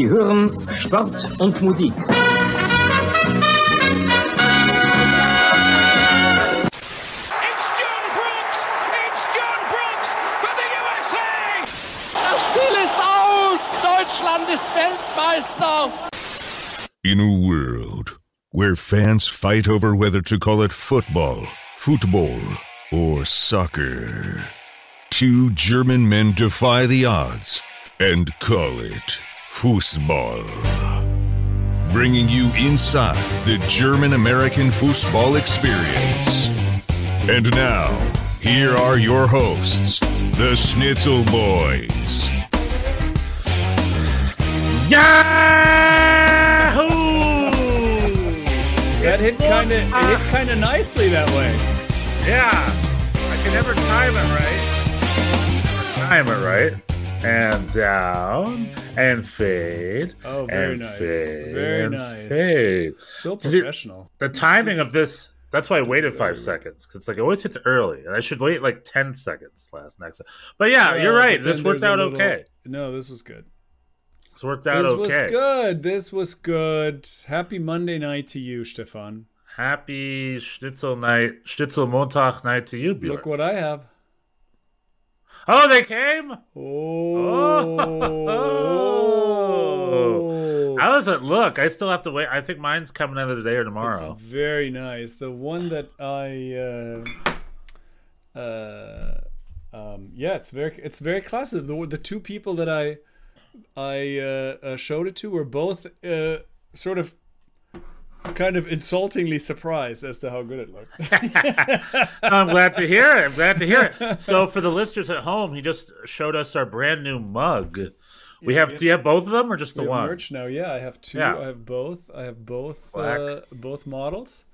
Sie hören Sport und Musik. It's John Brooks! It's John Brooks for the USA! Das Spiel ist aus! Deutschland ist Weltmeister! In a world where fans fight over whether to call it football, football, or soccer, two German men defy the odds and call it Fußball. Bringing you inside the German American football experience. And now, here are your hosts, the Schnitzel Boys. Yahoo! That hit kind of it hit ah. kind of nicely that way. Yeah, I can never time it right. Time it right. And down and fade. Oh, very nice. Fade, Very nice. Fade. So professional. The timing of this. That's why I waited five seconds. 'cause it's like it always hits early, and I should wait like ten seconds last next. But yeah, you're right. This worked out little- okay. No, this was good. This worked out This okay. was good. This was good. Happy Monday night to you, Stefan. Happy Schnitzel night, Schnitzel Montag night to you, Bjorn. Look what I have. Oh, they came. Oh. How does it look? I still have to wait. I think mine's coming either today or tomorrow. It's very nice. The one that I, uh, uh, um, yeah, it's very, it's very classic. The, the two people that I, I uh, uh, showed it to were both uh, sort of, kind of insultingly surprised as to how good it looked. I'm glad to hear it. I'm glad to hear it. So, for the listeners at home, he just showed us our brand new mug. We have. Do you have both of them or just the We have one? merch now. Yeah, I have two. Yeah. I have both. I have both. Uh, both models.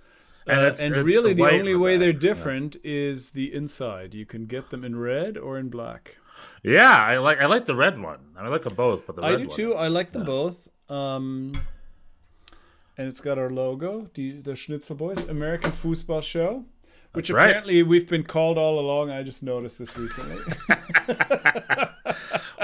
And Uh, and really, the the, only on the way they're. Yeah. different is the inside. You can get them in red or in black. Yeah, I like. I like the red one. I like them both, but the I do too. is- I like them both. Um, and it's got our logo, the the Schnitzel Boys American Football Show, which right. apparently we've been called all along. I just noticed this recently.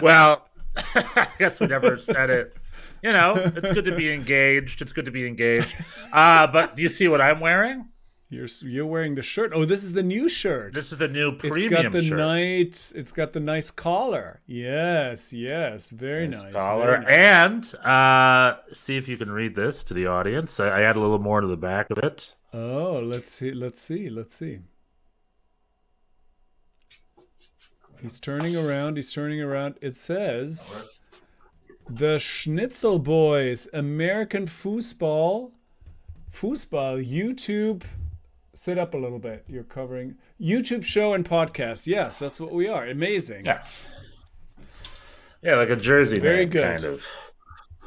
Well, I guess we never said it. You know, it's good to be engaged. It's good to be engaged. Uh, but do you see what I'm wearing? You're you're wearing the shirt. Oh, this is the new shirt. This is the new It's premium got the shirt. nice. It's got the nice collar. Yes, yes, very nice. very collar. nice. And uh, see if you can read this to the audience. I, I add a little more to the back of it. Oh, let's see. Let's see. Let's see. He's turning around. He's turning around. It says, "The Schnitzel Boys, American Foosball, Foosball YouTube." Sit up a little bit. You're covering YouTube show and podcast. Yes, that's what we are. Amazing. Yeah. Yeah, like a jersey. Very name, good. Kind of.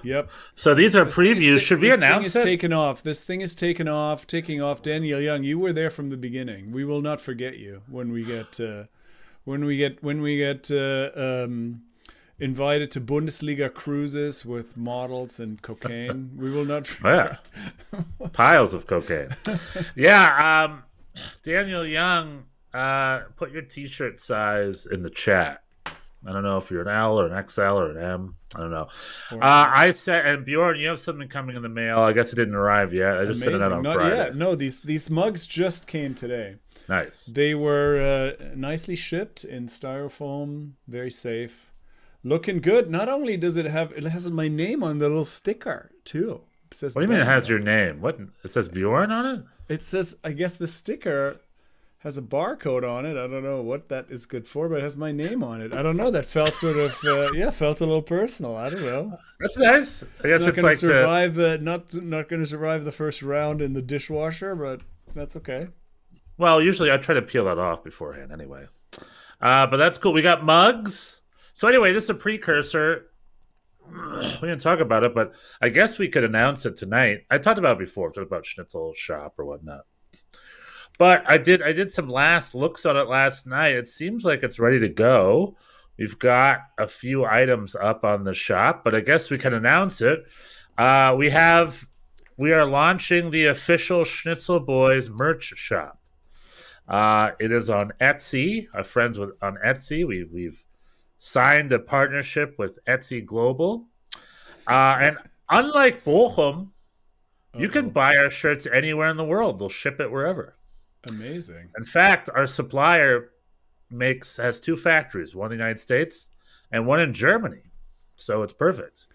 Yep. So these are This is previews. Should we this thing is it? taken off. This thing is taken off, taking off. Daniel Young, you were there from the beginning. We will not forget you when we get uh, when we get when we get uh, um, invited to Bundesliga cruises with models and cocaine. we will not forget. yeah. Piles of cocaine. yeah. Um, Daniel Young, uh, put your T-shirt size in the chat. I don't know if you're an L or an XL or an M. I don't know. Uh, I said, and Bjorn, you have something coming in the mail. I guess it didn't arrive yet. I just sent it out on Not Friday. yet. No, these these mugs just came today. Nice. They were uh, nicely shipped in styrofoam, very safe, looking good. Not only does it have, it has my name on the little sticker too. It says What do you mean it has your name? What it says Bjorn on it? It says, I guess the sticker has a barcode on it. I don't know what that is good for, but it has my name on it. I don't know. That felt sort of, uh, yeah, felt a little personal. I don't know. That's nice. I guess It's not it's, going like to the, survive, uh, not not going to survive the first round in the dishwasher, but that's okay. well, usually I try to peel that off beforehand anyway. Uh, but that's cool. We got mugs. So anyway, this is a precursor. We didn't talk about it, but I guess we could announce it tonight. I talked about it before, talked about Schnitzel Shop or whatnot. But I did I did some last looks on it last night. It seems like it's ready to go. We've got a few items up on the shop, but I guess we can announce it. Uh, we have we are launching the official Schnitzel Boys merch shop. Uh, it is on Etsy. Our friends with on Etsy. We we've signed a partnership with Etsy Global, Uh, and unlike Bochum, you can buy our shirts anywhere in the world. They'll ship it wherever. Amazing. In fact, our supplier makes has two factories, one in the United States and one in Germany. So it's perfect.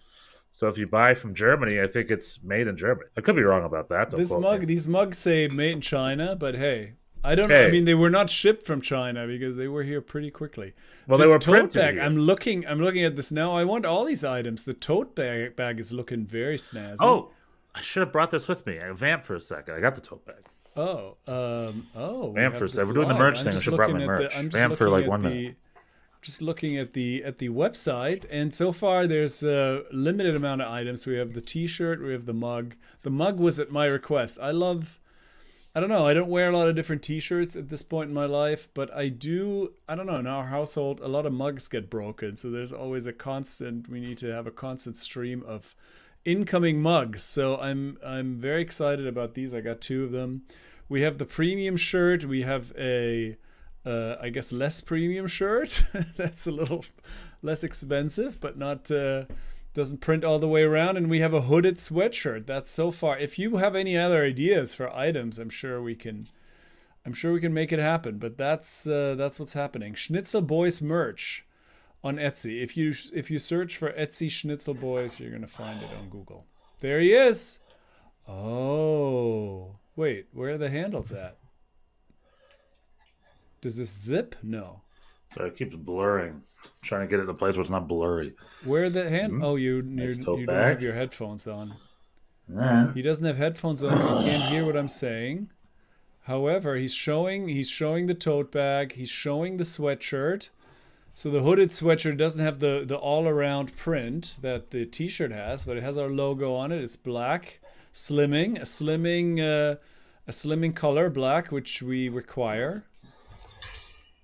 So if you buy from Germany, I think it's made in Germany. I could be wrong about that. Don't This mug, me. these mugs say made in China, but hey, I don't know. I mean, they were not shipped from China because they were here pretty quickly. Well, this they were tote printed bag. here. I'm looking. I'm looking at this now. I want all these items. The tote bag bag is looking very snazzy. Oh, I should have brought this with me. I vamp for a second. I got the tote bag. Oh, um, oh. we Vamp have for a this sec. We're doing the merch I'm thing. I should have brought my looking the- merch. I'm just Vamp for, like, one the- minute. Just looking at the at the website, and so far there's a limited amount of items. We have the T-shirt, we have the mug. The mug was at my request. I love. I don't know. I don't wear a lot of different T-shirts at this point in my life, but I do. I don't know. In our household, a lot of mugs get broken, so there's always a constant. We need to have a constant stream of incoming mugs. So I'm I'm very excited about these. I got two of them. We have the premium shirt. We have a uh, I guess less premium shirt. That's a little less expensive, but not uh, doesn't print all the way around. And we have a hooded sweatshirt. That's so far. If you have any other ideas for items, I'm sure we can. I'm sure we can make it happen. But that's uh, that's what's happening. Schnitzel Boys merch on Etsy. If you if you search for Etsy Schnitzel Boys, you're gonna find it on Google. There he is. Oh, wait, where are the handles at? Does this zip? No. It keeps blurring. I'm trying to get it to a place where it's not blurry. Where the hand? Hmm? Oh, you Nice you, you don't have your headphones on. Yeah. He doesn't have headphones on, so he can't hear what I'm saying. However, he's showing he's showing the tote bag. He's showing the sweatshirt. So the hooded sweatshirt doesn't have the the all around print that the T-shirt has, but it has our logo on it. It's black, slimming, a slimming uh, a slimming color, black, which we require.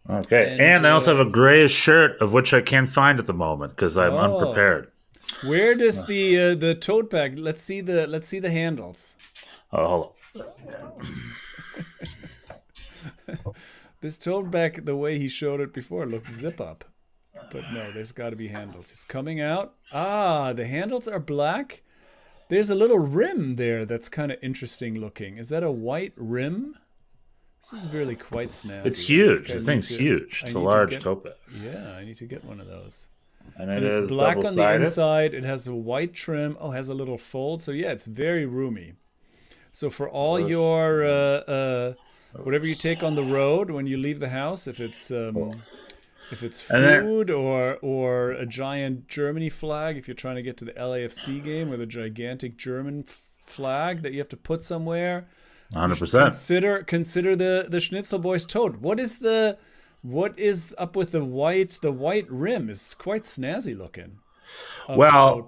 Okay. And, And, I also uh, have a grayish shirt, of which I can't find at the moment because I'm Oh. unprepared. Where does the uh, the tote bag? Let's see the let's see the handles. Oh, hold on. This tote bag, the way he showed it before, looked zip up. But no, there's got to be handles. It's coming out. Ah, the handles are black. There's a little rim there that's kind of interesting looking. Is that a white rim? This is really quite snazzy. It's huge. The thing's to- huge. It's a large get- tote bag. Yeah, I need to get one of those. And, And it's black on the inside. It has a white trim. Oh, has a little fold. So yeah, it's very roomy. So for all your uh, uh, whatever you take on the road when you leave the house, if it's um, if it's food or or a giant Germany flag, if you're trying to get to the LAFC game with a gigantic German flag that you have to put somewhere, 100%. consider consider the the Schnitzel Boys toad What is the what is up with the white the white rim is quite snazzy looking. Well.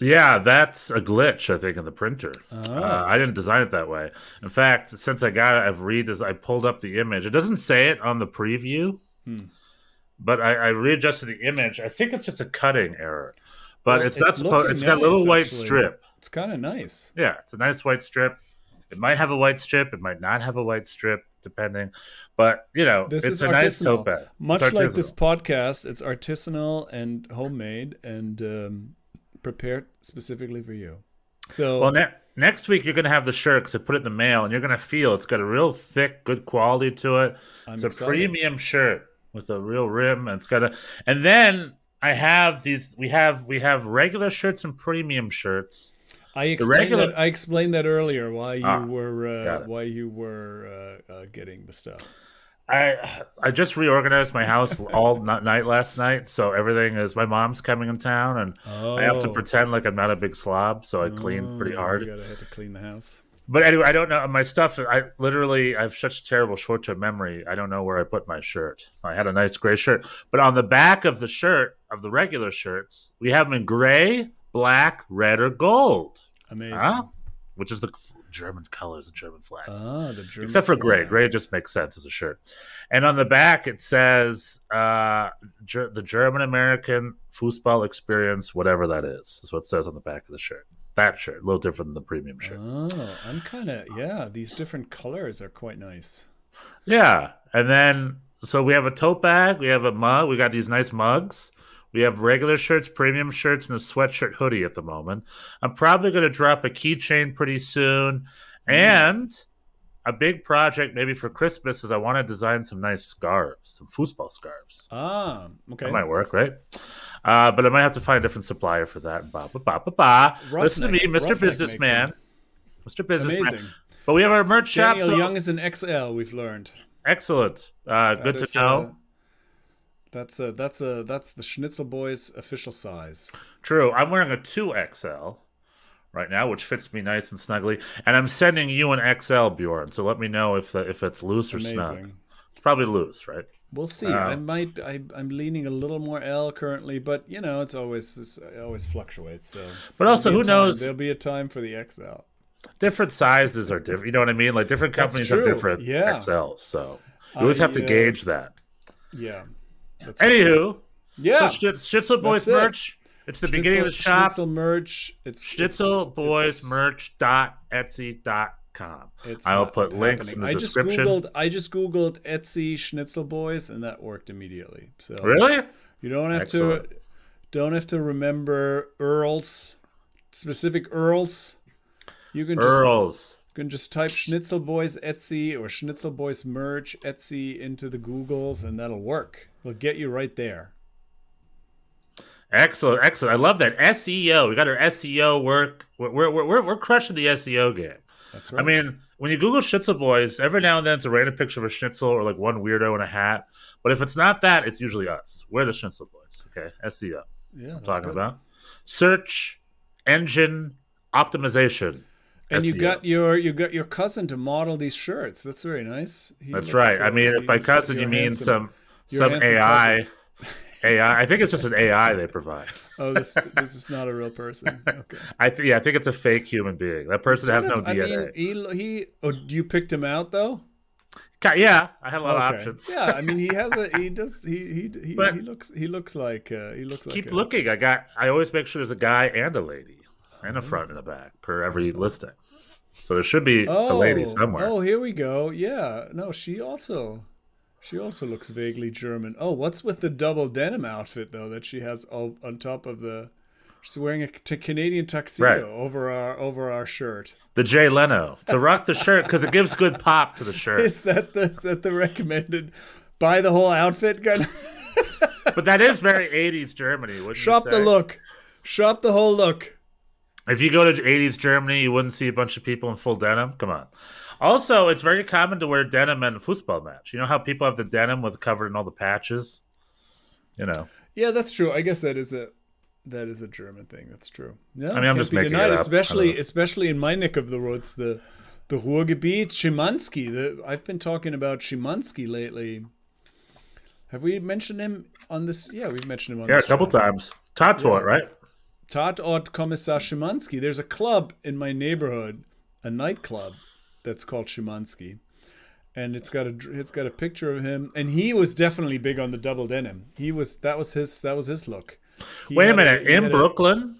Yeah, that's a glitch, I think, in the printer. Oh. Uh, I didn't design it that way. In fact, since I got it, I've redes- I pulled up the image. It doesn't say it on the preview, Hmm. but I, I readjusted the image. I think it's just a cutting error, but Well, it's not supposed. It's got a little white strip. It's kind of nice. Yeah, it's a nice white strip. It might have a white strip. It might not have a white strip, depending. But you know, This it's is a nice artisanal. bag. Much like this podcast, it's artisanal and homemade and um, prepared specifically for you. So Well, ne- next week you're gonna have the shirt I put it in the mail, and you're gonna feel it's got a real thick, good quality to it. I'm it's a excited. premium shirt with a real rim, and it's got a. And then I have these. We have we have regular shirts and premium shirts. I explained regular- that. I explained that earlier. Why you Ah, were uh, why you were uh, uh, getting the stuff. I I just reorganized my house all night last night, so everything is. My mom's coming in town, and I have to Oh. pretend like I'm not a big slob, so I clean pretty Oh, hard. You gotta have to clean the house. But anyway, I don't know my stuff. I literally I have such terrible short term memory. I don't know where I put my shirt. I had a nice gray shirt, but on the back of the shirt of the regular shirts, we have them in gray, black, red, or gold. Amazing. Huh? Which is the German colors and German flags. Ah, the German Except for gray. flag. Gray just makes sense as a shirt. And on the back, it says uh, Ger- the German American football experience, whatever that is, is what it says on the back of the shirt. That shirt, a little different than the premium shirt. Oh, I'm kind of yeah. These different colors are quite nice. Yeah. And then, so we have a tote bag, we have a mug, we got these nice mugs. We have regular shirts, premium shirts, and a sweatshirt hoodie at the moment. I'm probably going to drop a keychain pretty soon. And a big project maybe for Christmas is I want to design some nice scarves, some foosball scarves. Ah, okay. That might work, right? Uh, but I might have to find a different supplier for that. Ba, ba, ba, ba, ba. Listen to me, Mr. Roughneck Businessman. Mr. Businessman. Amazing. But we have our merch shop. Daniel so- Young is an XL. We've learned. Excellent. Uh, good to know. That's a that's a that's the Schnitzel Boys official size. True. I'm wearing a 2XL right now, which fits me nice and snugly. And I'm sending you an XL, Bjorn. So let me know if the, if it's loose or snug. It's probably loose, right? We'll see. Uh, I might. I, I'm leaning a little more L currently, but you know, it's always it's, it always fluctuates. So, But also, who time- knows? There'll be a time for the XL. Different sizes are different. You know what I mean? Like different companies have different Yeah. XLs. So you always have to uh, gauge that. Yeah. That's Anywho, yeah. so Schnitz- Schnitzel Boys That's it. merch. It's the beginning of the Schnitzel- shop. Schnitzel merch. It's Schnitzel it's- Boys it's- merch dot etsy dot com. I'll not put links in the I just description. googled. I just googled Etsy Schnitzel Boys, and that worked immediately. So Really? you don't have Excellent. to don't have to remember URLs, specific URLs. You can just URLs. you can just type Schnitzel Boys Etsy or Schnitzel Boys merch Etsy into the Googles, and that'll work. It'll get you right there. Excellent, excellent. I love that SEO. We got our SEO work. We're we're we're, we're crushing the SEO game. That's right. I mean, when you Google Schnitzel Boys, every now and then it's a random picture of a schnitzel or like one weirdo in a hat. But if it's not that, it's usually us. We're the Schnitzel Boys. Okay, SEO. yeah, that's talking good. about search engine optimization. And you SEO. got your you got your cousin to model these shirts. That's very nice. He That's right. I mean, by cousin you mean handsome. some Some AI. AI. I think it's just an AI they provide. Oh, this this is not a real person. Okay. I think. Yeah, I think it's a fake human being. That person has no Sort DNA. I mean, he he. Oh, you picked him out though. Yeah, I had a lot of Okay. options. Yeah, I mean, he has a he does he he he, But- he looks he looks like uh, he looks like Keep a- looking. I got. I always make sure there's a guy and a lady, and a front and a back per every listing. So there should be Oh, a lady somewhere. oh, here we go. Yeah, no, she also she also looks vaguely German. Oh, what's with the double denim outfit though that she has on top of the? She's wearing a t- Canadian tuxedo Right. over our over our shirt. The Jay Leno to rock the shirt because it gives good pop to the shirt. Is that the is that the recommended? Buy the whole outfit, kind of. But that is very 80s Germany. Wouldn't you Shop the look. Shop the whole look. If you go to 80s Germany, you wouldn't see a bunch of people in full denim. Come on. Also, it's very common to wear denim at a football match. You know how people have the denim with covered in all the patches? You know. Yeah, that's true. I guess that is a that is a German thing. That's true. Yeah, I mean, I'm just making it up. Especially especially in my neck of the woods, the the Ruhrgebiet, Schimanski. The I've been talking about Schimanski lately. Have we mentioned him on this? Yeah, we've mentioned him on this. Yeah, a couple show. times. Tatort, Yeah. right? Tatort Kommissar Schimanski. There's a club in my neighborhood, a nightclub that's called Schimanski. And it's got a it's got a picture of him, and he was definitely big on the double denim. He was that was his that was his look. He Wait a minute. he In had a- Brooklyn,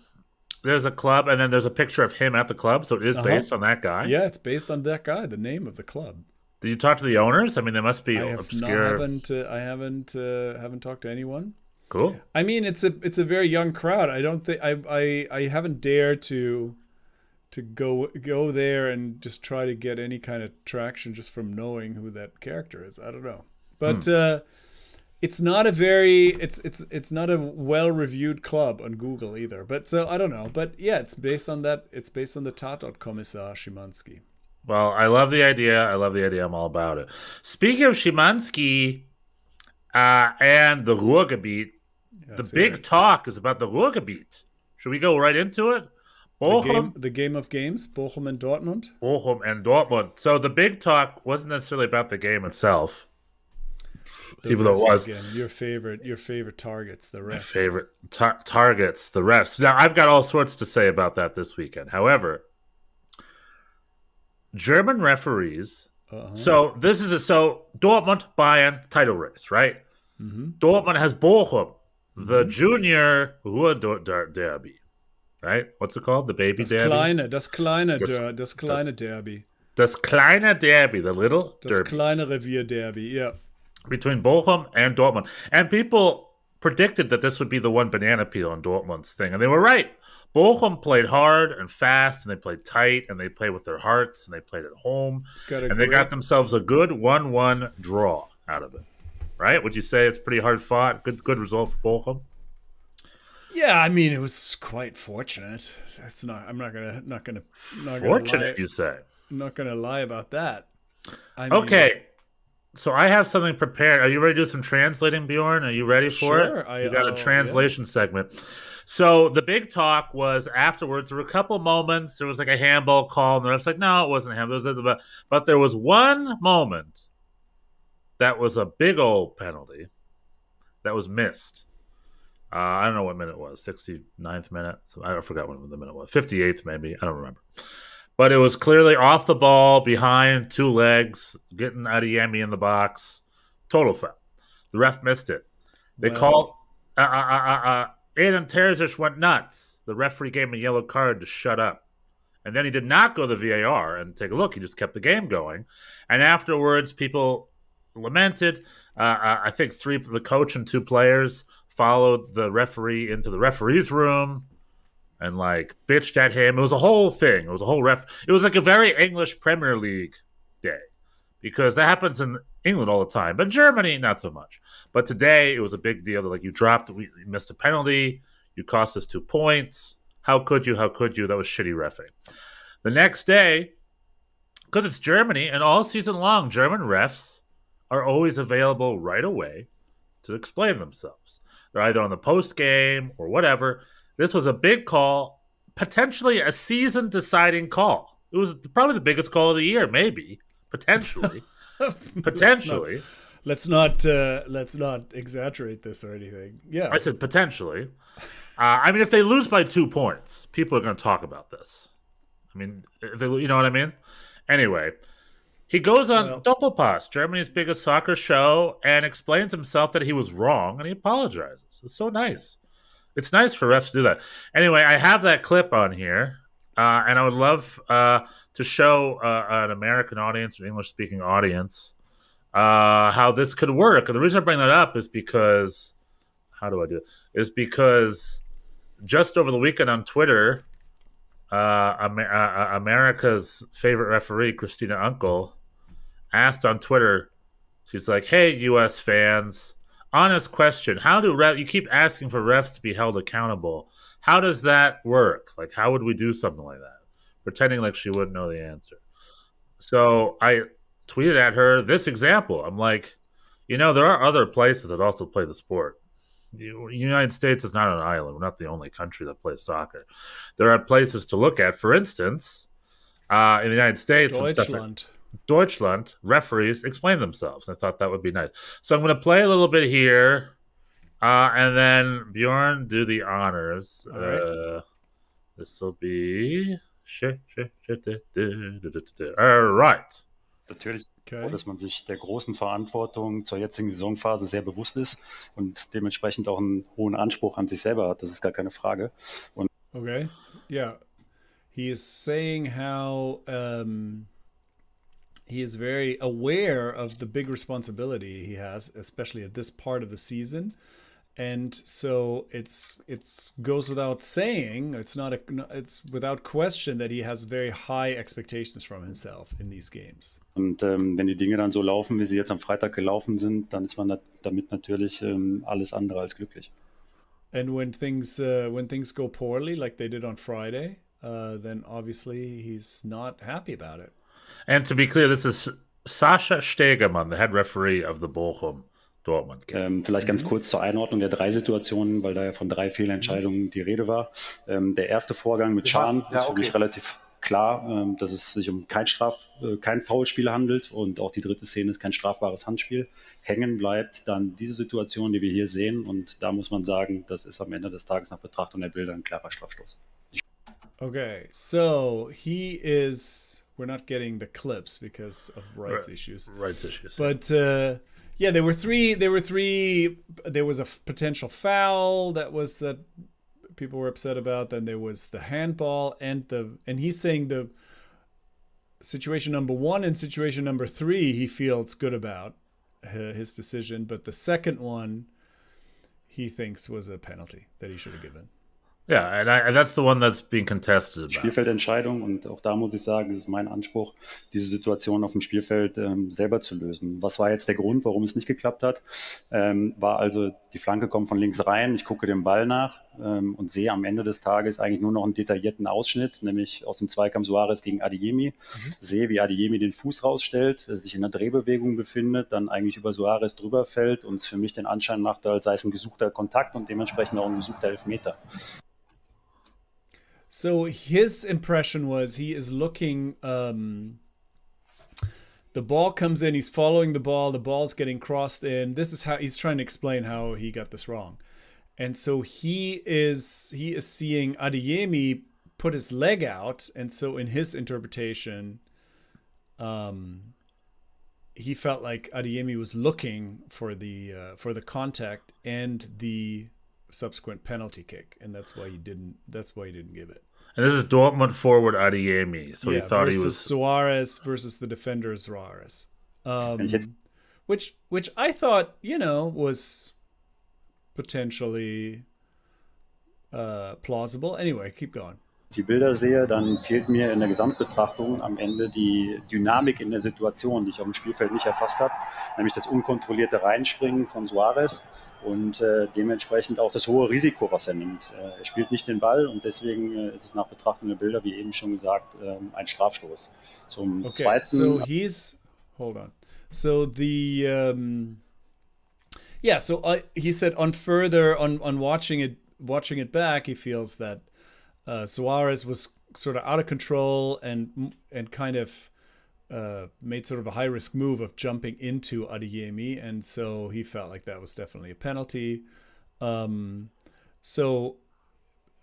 there's a club, and then there's a picture of him at the club. So it is Uh-huh. based on that guy. Yeah, it's based on that guy. The name of the club. Did you talk to the owners? I mean, they must be I have not haven't uh, I haven't uh, haven't talked to anyone. Cool. I mean, it's a it's a very young crowd. I don't think I I I haven't dared to to go go there and just try to get any kind of traction just from knowing who that character is. I don't know, but Hmm. uh, it's not a very it's it's it's not a well reviewed club on Google either. But so I don't know. But yeah, it's based on that. It's based on the Tatort Kommissar Schimanski. Well, I love the idea. I love the idea. I'm all about it. Speaking of Schimanski uh, and the Ruhrgebiet, the big it. talk is about the Ruhrgebiet. Should we go right into it? The game the game of games Bochum and Dortmund. Bochum, and Dortmund. So the big talk wasn't necessarily about the game itself, The even though it was again, your favorite your favorite targets the refs. favorite tar- targets, the refs. Now, I've got all sorts to say about that this weekend. However, German referees. Uh-huh. So this is a so Dortmund Bayern title race, right? Mm-hmm. Dortmund has Bochum, the junior Ruhr der- der- Derby, right? What's it called? The baby Das derby. kleine, das kleine, Das- Der, das kleine Derby. Das kleine Derby, the little Das derby kleine Revier Derby, yeah. between Bochum and Dortmund. And people predicted that this would be the one banana peel on Dortmund's thing, and they were right. Bochum played hard and fast, and they played tight, and they played with their hearts, and they played at home, and they got themselves a good one-one draw out of it. Right? Would you say it's pretty hard fought? Good, good result for Bochum. Yeah, I mean it was quite fortunate. It's not. I'm not gonna. Not gonna. Not gonna Fortunate, lie, you say. not gonna lie about that. I mean, Okay. So I have something prepared. Are you ready to do some translating, Bjorn? Are you ready for Sure, it? I- you got a uh, translation segment. So the big talk was afterwards. There were a couple moments. There was like a handball call, and the ref's like, "No, it wasn't handball." It was but, but there was one moment that was a big old penalty that was missed. Uh, I don't know what minute it was. 69th minute. So I forgot what the minute was. 58th maybe. I don't remember. But it was clearly off the ball, behind two legs, getting Adeyemi in the box. Total foul. The ref missed it. They Well- called. Uh, uh, uh, uh, uh, Edin Terzic went nuts. The referee gave him a yellow card to shut up. And then he did not go to the VAR and take a look. He just kept the game going. And afterwards, people lamented. Uh, uh, I think three, the coach and two players followed the referee into the referee's room and like bitched at him. It was a whole thing. It was a whole ref. It was like a very English Premier League day because that happens in England all the time, but Germany not so much. But today it was a big deal. That like you dropped, we missed a penalty, you cost us two points. How could you? How could you? That was shitty refing. The next day, because it's Germany and all season long, German refs are always available right away to explain themselves. They're either on the post game or whatever. This was a big call, potentially a season deciding call. It was probably the biggest call of the year, maybe, potentially. potentially. Let's not. Uh, let's not exaggerate this or anything. Yeah. I said potentially. Uh, I mean, if they lose by two points, people are going to talk about this. I mean, if they, you know what I mean? Anyway, he goes on Well- Doppelpass, Germany's biggest soccer show, and explains himself that he was wrong, and he apologizes. It's so nice. It's nice for refs to do that. Anyway, I have that clip on here, uh, and I would love uh, to show uh, an American audience or English speaking audience uh, how this could work. And the reason I bring that up is because, how do I do it? Is because just over the weekend on Twitter, uh, Amer- uh, America's favorite referee, Cristina Unkel, asked on Twitter, she's like, "Hey, U.S. fans, honest question: How do ref? You keep asking for refs to be held accountable. How does that work? Like, how would we do something like that? Pretending like she wouldn't know the answer." So I tweeted at her this example. I'm like, you know, there are other places that also play the sport. The United States is not an island. We're not the only country that plays soccer. There are places to look at. For instance, uh, in the United States, Deutschland. Deutschland referees explain themselves. I thought that would be nice. So I'm going to play a little bit here, uh, and then Bjorn do the honors. All right. Uh, this will be. All right. Natürlich, Okay. dass man sich der großen Verantwortung zur jetzigen Saisonphase sehr bewusst ist und dementsprechend auch einen hohen Anspruch an sich selber hat. Das ist gar keine Frage. Und Okay. Yeah. He is saying how um, he is very aware of the big responsibility he has, especially at this part of the season. And so it's it's goes without saying, it's not a it's without question that he has very high expectations from himself in these games. Und ähm, wenn die Dinge dann so laufen, wie sie jetzt am Freitag gelaufen sind, dann ist man da, damit natürlich ähm, alles andere als glücklich. And when things uh, when things go poorly, like they did on Friday, uh, then obviously he's not happy about it. And to be clear, this is Sascha Stegemann, the head referee of the Bochum Dortmund. Ähm, vielleicht ganz kurz zur Einordnung der drei Situationen, weil da ja von drei Fehlentscheidungen die Rede war. Ähm, der erste Vorgang mit Schahn Ja, ist für okay. mich relativ klar, ähm, dass es sich um kein Straf, äh, kein Foulspiel handelt und auch die dritte Szene ist kein strafbares Handspiel. Hängen bleibt dann diese Situation, die wir hier sehen und da muss man sagen, das ist am Ende des Tages nach Betrachtung der Bilder ein klarer Strafstoß. Okay, so he is. We're not getting the clips because of rights Right. issues. Rights issues. But uh, yeah, there were three. There were three. There was a f- potential foul that was that people were upset about. Then there was the handball and the and he's saying the situation number one and situation number three he feels good about uh, his decision, but the second one he thinks was a penalty that he should have given. Yeah, and, I, and that's the one that's being contested. Spielfeldentscheidung und auch da muss ich sagen, es ist mein Anspruch, diese Situation auf dem Spielfeld ähm, selber zu lösen. Was war jetzt der Grund, warum es nicht geklappt hat? Ähm, war also, die Flanke kommt von links rein, ich gucke dem Ball nach ähm, und sehe am Ende des Tages eigentlich nur noch einen detaillierten Ausschnitt, nämlich aus dem Zweikampf Suarez gegen Adiemi. Mhm. Sehe, wie Adiemi den Fuß rausstellt, sich in einer Drehbewegung befindet, dann eigentlich über Suarez drüber fällt und es für mich den Anschein macht, als sei es ein gesuchter Kontakt und dementsprechend auch ein gesuchter Elfmeter. So his impression was he is looking. Um, the ball comes in. He's following the ball. The ball's getting crossed in. This is how he's trying to explain how he got this wrong, and so he is he is seeing Adeyemi put his leg out, and so in his interpretation, um, he felt like Adeyemi was looking for the uh, for the contact and the subsequent penalty kick, and that's why he didn't. That's why he didn't give it. And this is Dortmund forward Adeyemi. so yeah, he thought he was Suarez versus the defender Suarez, um, which which I thought you know was potentially uh, plausible. Anyway, keep going. Die Bilder sehe, dann fehlt mir in der Gesamtbetrachtung am Ende die Dynamik in der Situation, die ich auf dem Spielfeld nicht erfasst habe, nämlich das unkontrollierte Reinspringen von Suarez und äh, dementsprechend auch das hohe Risiko, was er nimmt. Äh, er spielt nicht den Ball und deswegen äh, ist es nach Betrachtung der Bilder, wie eben schon gesagt, ähm, ein Strafstoß. Zum okay, zweiten. So he's hold on. So the um, yeah. So uh, he said on further on on watching it watching it back, he feels that. Uh, Suarez was sort of out of control and and kind of uh, made sort of a high risk move of jumping into Adeyemi, and so he felt like that was definitely a penalty. Um, so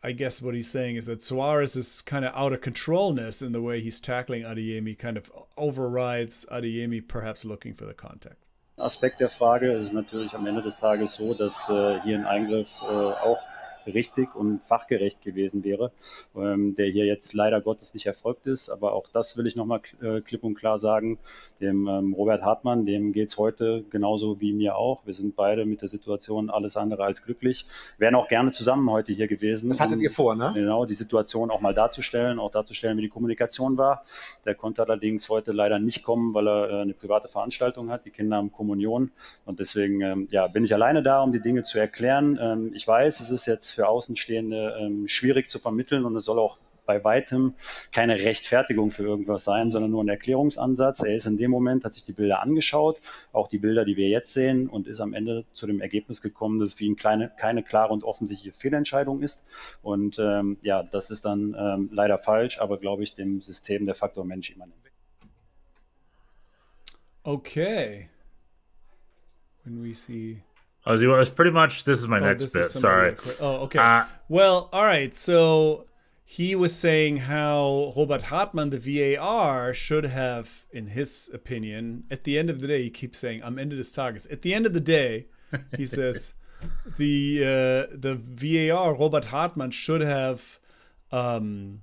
I guess what he's saying is that Suarez's kind of out of controlness in the way he's tackling Adeyemi kind of overrides Adeyemi perhaps looking for the contact. Aspekt der Frage ist natürlich am Ende des Tages so, dass äh, hier ein Eingriff äh, auch richtig und fachgerecht gewesen wäre, ähm, der hier jetzt leider Gottes nicht erfolgt ist. Aber auch das will ich nochmal äh, klipp und klar sagen. Dem ähm, Robert Hartmann, dem geht es heute genauso wie mir auch. Wir sind beide mit der Situation alles andere als glücklich. Wären auch gerne zusammen heute hier gewesen. Das hattet um, ihr vor, ne? Genau, die Situation auch mal darzustellen, auch darzustellen, wie die Kommunikation war. Der konnte allerdings heute leider nicht kommen, weil er äh, eine private Veranstaltung hat. Die Kinder haben Kommunion. Und deswegen ähm, ja, bin ich alleine da, um die Dinge zu erklären. Ähm, ich weiß, es ist jetzt für Außenstehende ähm, schwierig zu vermitteln und es soll auch bei weitem keine Rechtfertigung für irgendwas sein, sondern nur ein Erklärungsansatz. Er ist in dem Moment, hat sich die Bilder angeschaut, auch die Bilder, die wir jetzt sehen, und ist am Ende zu dem Ergebnis gekommen, dass es für ihn kleine, keine klare und offensichtliche Fehlentscheidung ist. Und ähm, ja, das ist dann ähm, leider falsch, aber glaube ich dem System der Faktor Mensch immanent. Okay. When we see Oh, it's pretty much. This is my oh, next bit. Sorry. Oh, okay. Uh, well, all right. So he was saying how Robert Hartmann, the VAR, should have, in his opinion, at the end of the day, he keeps saying, "I'm into this Tages." At the end of the day, he says, the uh, the VAR, Robert Hartmann, should have um,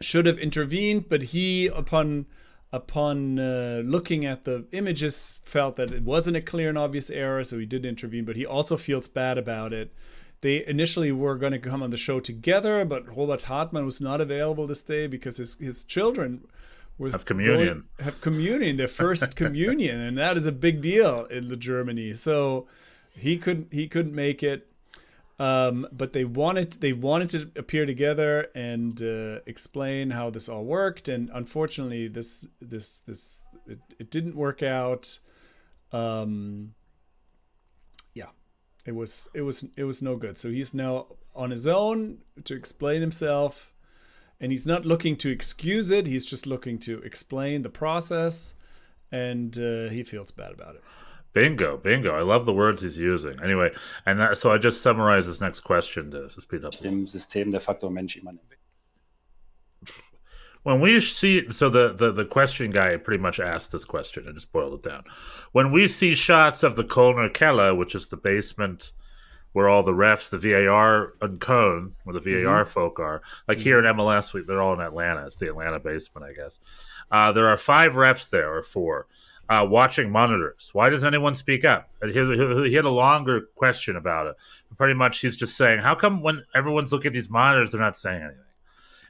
should have intervened, but he, upon upon uh, looking at the images, felt that it wasn't a clear and obvious error, so he did intervene. But he also feels bad about it. They initially were going to come on the show together, but Robert Hartmann was not available this day because his his children were have communion, going, have communion, their first communion, and that is a big deal in the Germany. So he couldn't he couldn't make it. Um, but they wanted they wanted to appear together and uh, explain how this all worked, and unfortunately, this this this it, it didn't work out. Um, yeah, it was it was it was no good. So he's now on his own to explain himself, and he's not looking to excuse it. He's just looking to explain the process, and uh, he feels bad about it. Bingo, bingo. I love the words he's using. Anyway, and that, so I just summarize this next question to, speed up. Dem System der Faktor Mensch When we see, so the, the, the question guy pretty much asked this question and just boiled it down. When we see shots of the Kölner Keller, which is the basement where all the refs, the VAR and Köln, where the VAR mm-hmm. folk are, like mm-hmm. here in MLS, we, they're all in Atlanta. It's the Atlanta basement, I guess. Uh, there are five refs there, or four. Uh, watching monitors? Why does anyone speak up? He, he, he had a longer question about it. Pretty much, he's just saying, "How come when everyone's looking at these monitors, they're not saying anything?"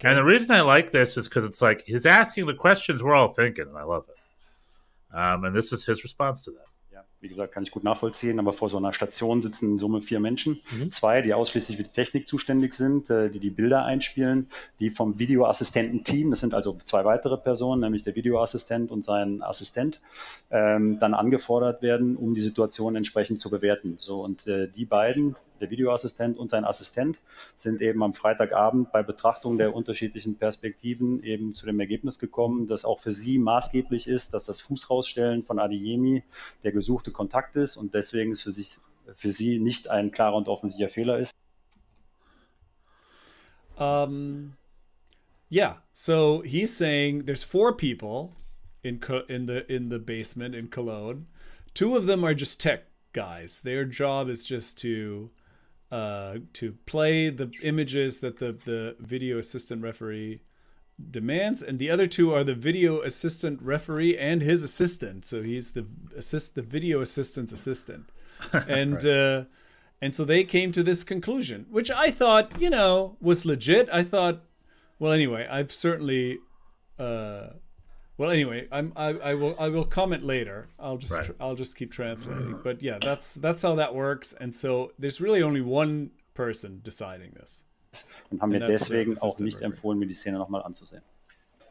And the reason I like this is because it's like he's asking the questions we're all thinking, and I love it. Um, and this is his response to that. Wie gesagt, kann ich gut nachvollziehen, aber vor so einer Station sitzen in Summe vier Menschen. Zwei, die ausschließlich für die Technik zuständig sind, äh, die die Bilder einspielen, die vom Videoassistenten-Team, das sind also zwei weitere Personen, nämlich der Videoassistent und sein Assistent, ähm, dann angefordert werden, um die Situation entsprechend zu bewerten. So, und äh, die beiden, der Videoassistent und sein Assistent, sind eben am Freitagabend bei Betrachtung der unterschiedlichen Perspektiven eben zu dem Ergebnis gekommen, dass auch für sie maßgeblich ist, dass das Fußrausstellen von Adeyemi der gesuchte Kontakt ist und deswegen es für, sich, für sie nicht ein klarer und offensichtlicher Fehler ist. Um, yeah. So he's saying there's four people in in the in the basement in Cologne. Two of them are just tech guys. Their job is just to uh, to play the images that the the video assistant referee demands, and the other two are the video assistant referee and his assistant. So he's the assist the video assistant's assistant, and. uh, and so they came to this conclusion, which I thought, you know, was legit. I thought, well, anyway, I've certainly, uh, well, anyway, I'm, I, I will, I will comment later. I'll just, Right. tr- I'll just keep translating. But yeah, that's that's how that works. And so there's really only one person deciding this. und haben mir And deswegen auch nicht referee. empfohlen, mir die Szene nochmal anzusehen.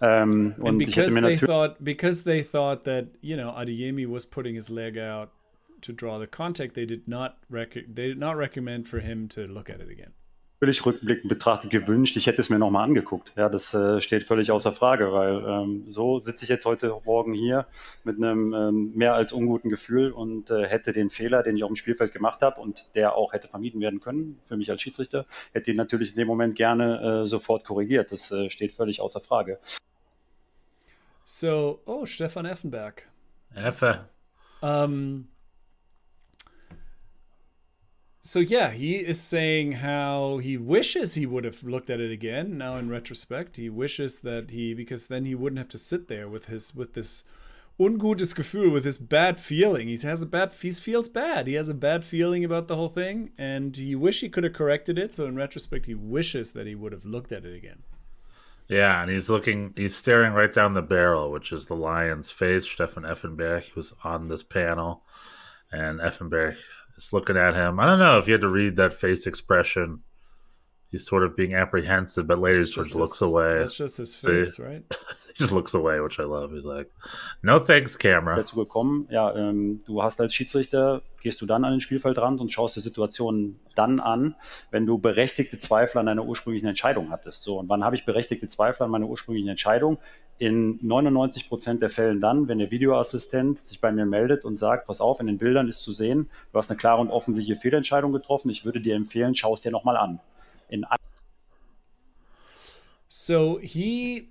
Ähm, And und ich because mir they thought, because they thought that you know Adeyemi was putting his leg out to draw the contact, they did not rec- they did not recommend for him to look at it again. Natürlich rückblickend betrachtet gewünscht, ich hätte es mir nochmal angeguckt. Ja, das äh, steht völlig außer Frage, weil ähm, so sitze ich jetzt heute Morgen hier mit einem ähm, mehr als unguten Gefühl und äh, hätte den Fehler, den ich auf dem Spielfeld gemacht habe und der auch hätte vermieden werden können für mich als Schiedsrichter, hätte ihn natürlich in dem Moment gerne äh, sofort korrigiert. Das äh, steht völlig außer Frage. So, oh, Stefan Effenberg. Effe. Um, so yeah, he is saying how he wishes he would have looked at it again. Now in retrospect, he wishes that he because then he wouldn't have to sit there with his with this ungutes Gefühl, with this bad feeling. He has a bad he feels bad. He has a bad feeling about the whole thing, and he wish he could have corrected it. So in retrospect, he wishes that he would have looked at it again. Yeah, and he's looking, he's staring right down the barrel, which is the lion's face. Stefan Effenberg, who's on this panel, and Effenberg is looking at him. I don't know if you had to read that face expression. He's sort of being apprehensive, but later he just looks his- away. That's just his See? face, right? he just looks away, which I love. He's like, "No thanks, camera." dazu gekommen, ja, ähm, du hast als Schiedsrichter, gehst du dann an den Spielfeldrand und schaust dir Situationen dann an, wenn du berechtigte Zweifel an deiner ursprünglichen Entscheidung hattest. So, und wann habe ich berechtigte Zweifel an meiner ursprünglichen Entscheidung? In 99 Prozent der Fällen dann, wenn der Videoassistent sich bei mir meldet und sagt, pass auf, in den Bildern ist zu sehen, du hast eine klare und offensichtliche Fehlentscheidung getroffen, ich würde dir empfehlen, schau es dir nochmal an. In So he,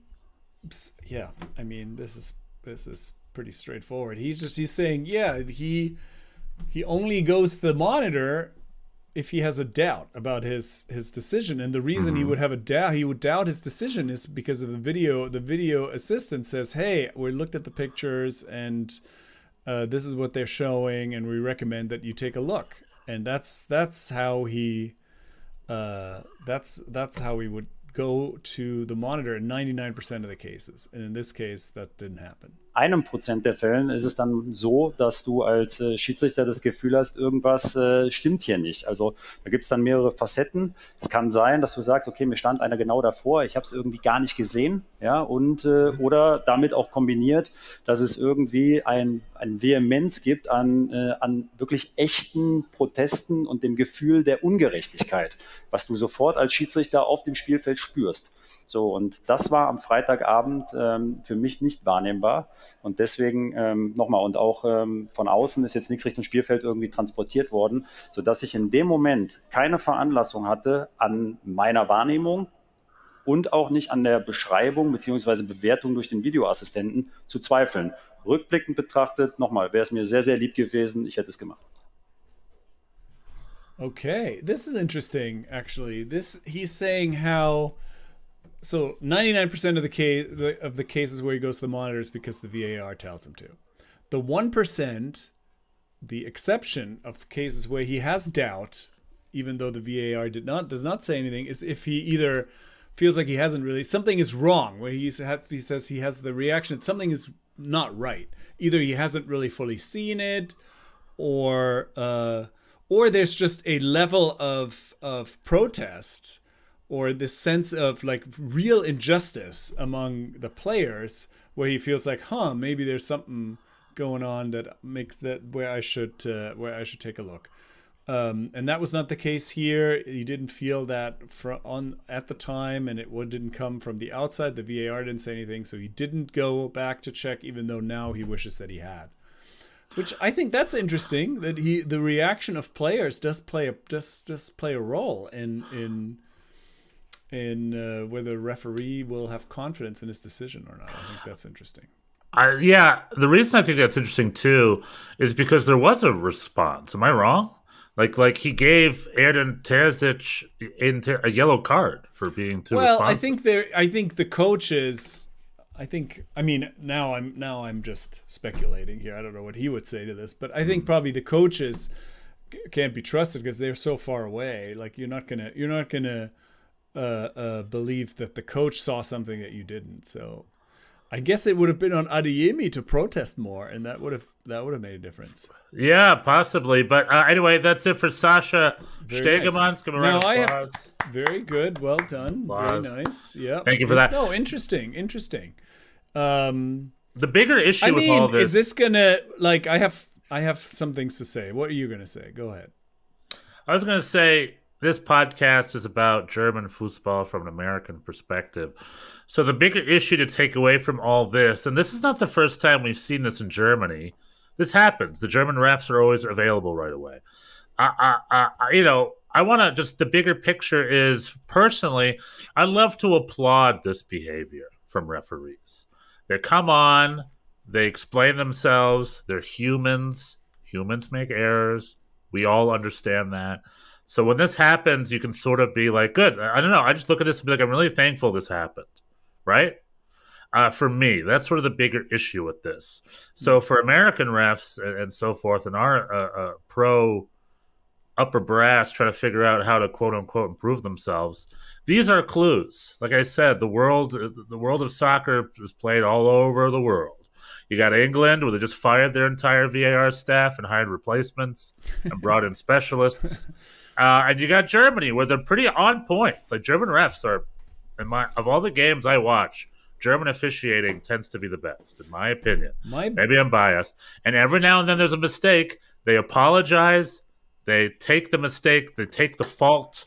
yeah, I mean, this is this is pretty straightforward. He's just he's saying, yeah, he he only goes to the monitor if he has a doubt about his his decision, and the reason he would have a doubt, he would doubt his decision, is because of the video. The video assistant says, "Hey, we looked at the pictures, and uh, this is what they're showing, and we recommend that you take a look." And that's that's how he uh, that's that's how we would go to the monitor in 99% of the cases. And in this case, that didn't happen. Einem Prozent der Fällen ist es dann so, dass du als äh, Schiedsrichter das Gefühl hast, irgendwas äh, stimmt hier nicht. Also da gibt es dann mehrere Facetten. Es kann sein, dass du sagst, okay, mir stand einer genau davor, ich habe es irgendwie gar nicht gesehen, ja, und äh, oder damit auch kombiniert, dass es irgendwie ein, ein Vehemenz gibt an, äh, an wirklich echten Protesten und dem Gefühl der Ungerechtigkeit, was du sofort als Schiedsrichter auf dem Spielfeld spürst. So, und das war am Freitagabend ähm, für mich nicht wahrnehmbar. Und deswegen ähm, nochmal, und auch ähm, von außen ist jetzt nichts Richtung Spielfeld irgendwie transportiert worden, sodass ich in dem Moment keine Veranlassung hatte an meiner Wahrnehmung und auch nicht an der Beschreibung beziehungsweise Bewertung durch den Videoassistenten zu zweifeln. Rückblickend betrachtet, nochmal, wäre es mir sehr, sehr lieb gewesen, ich hätte es gemacht. Okay, this is interesting. Actually, this he's saying how so 99% of the case of the cases where he goes to the monitor is because the VAR tells him to. the one percent, the exception of cases where he has doubt, even though the VAR did not does not say anything, is if he either feels like he hasn't really something is wrong where he's he says he has the reaction something is not right either he hasn't really fully seen it or uh or there's just a level of of protest or this sense of like real injustice among the players where he feels like huh maybe there's something going on that makes that where I should uh, where I should take a look um, and that was not the case here. He didn't feel that from on at the time, and it didn't come from the outside. The VAR didn't say anything, so he didn't go back to check, even though now he wishes that he had. Which I think that's interesting. That he the reaction of players does play a does does play a role in in in uh, whether the referee will have confidence in his decision or not. I think that's interesting. I, yeah, the reason I think that's interesting too is because there was a response. Am I wrong? Like like he gave Edin Terzic a yellow card for being too. Well, I think there. I think the coaches. I think. I mean, now I'm now I'm just speculating here. I don't know what he would say to this, but I think Hmm. probably the coaches can't be trusted because they're so far away. Like you're not gonna you're not gonna uh, uh, believe that the coach saw something that you didn't. So. I guess it would have been on Adeyemi to protest more, and that would have that would have made a difference. Yeah, possibly. But uh, anyway, that's it for Sascha Very nice. Stegemann. Give him a Now round of I have very good, well done, Applause. very nice. Yeah, Thank you for that. No, interesting, interesting. Um, The bigger issue I with all mean, this is this gonna like? I have I have some things to say. What are you gonna say? Go ahead. I was going to say this podcast is about German football from an American perspective. So the bigger issue to take away from all this, and this is not the first time we've seen this in Germany. This happens. The German refs are always available right away. I, I, I you know, I want to just the bigger picture is personally, I love to applaud this behavior from referees. They come on, they explain themselves. They're humans. Humans make errors. We all understand that. So when this happens, you can sort of be like, good. I don't know. I just look at this and be like, I'm really thankful this happened. Right? Uh, for me, that's sort of the bigger issue with this. So for American refs and, and so forth, and our uh, uh, pro upper brass trying to figure out how to quote unquote improve themselves, these are clues. Like I said, the world the world of soccer is played all over the world. You got England, where they just fired their entire VAR staff and hired replacements and brought in specialists. Uh, and you got Germany, where they're pretty on point. Like German refs are, in my of all the games I watch, German officiating tends to be the best, in my opinion. My Maybe I'm biased. And every now and then there's a mistake. They apologize. They take the mistake. They take the fault,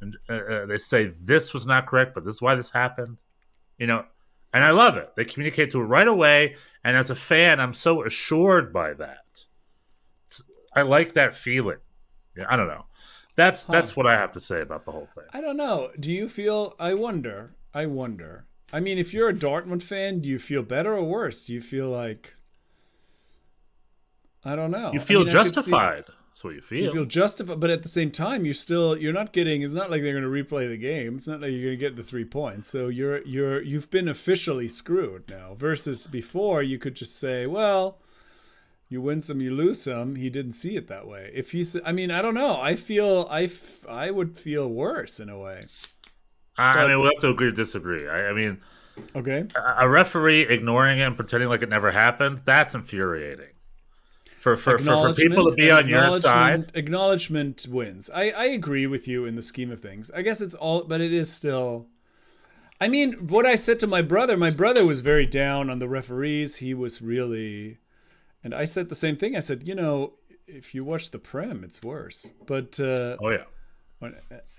and uh, uh, they say this was not correct, but this is why this happened. You know, and I love it. They communicate to it right away. And as a fan, I'm so assured by that. It's- I like that feeling. Yeah, I don't know. That's that's what I have to say about the whole thing. I don't know. Do you feel? I wonder. I wonder. I mean, if you're a Dortmund fan, do you feel better or worse? Do you feel like? I don't know. You I feel mean, I see- justified. That's what you feel. You feel justified, but at the same time, you're still you're not getting. It's not like they're going to replay the game. It's not like you're going to get the three points. So you're you're you've been officially screwed now. Versus before, you could just say, well, you win some, you lose some. He didn't see it that way. If he's, I mean, I don't know. I feel I f- I would feel worse in a way. I, I but- mean, we'll have to agree disagree. I, I mean, Okay. a a referee ignoring it and pretending like it never happened, that's infuriating. For for, for, for people to be on your side. Acknowledgement wins. I, I agree with you in the scheme of things. I guess it's all, but it is still. I mean, what I said to my brother, my brother was very down on the referees. He was really. And I said the same thing. I said, you know, if you watch the Prem, it's worse. But. Uh, Oh yeah. when-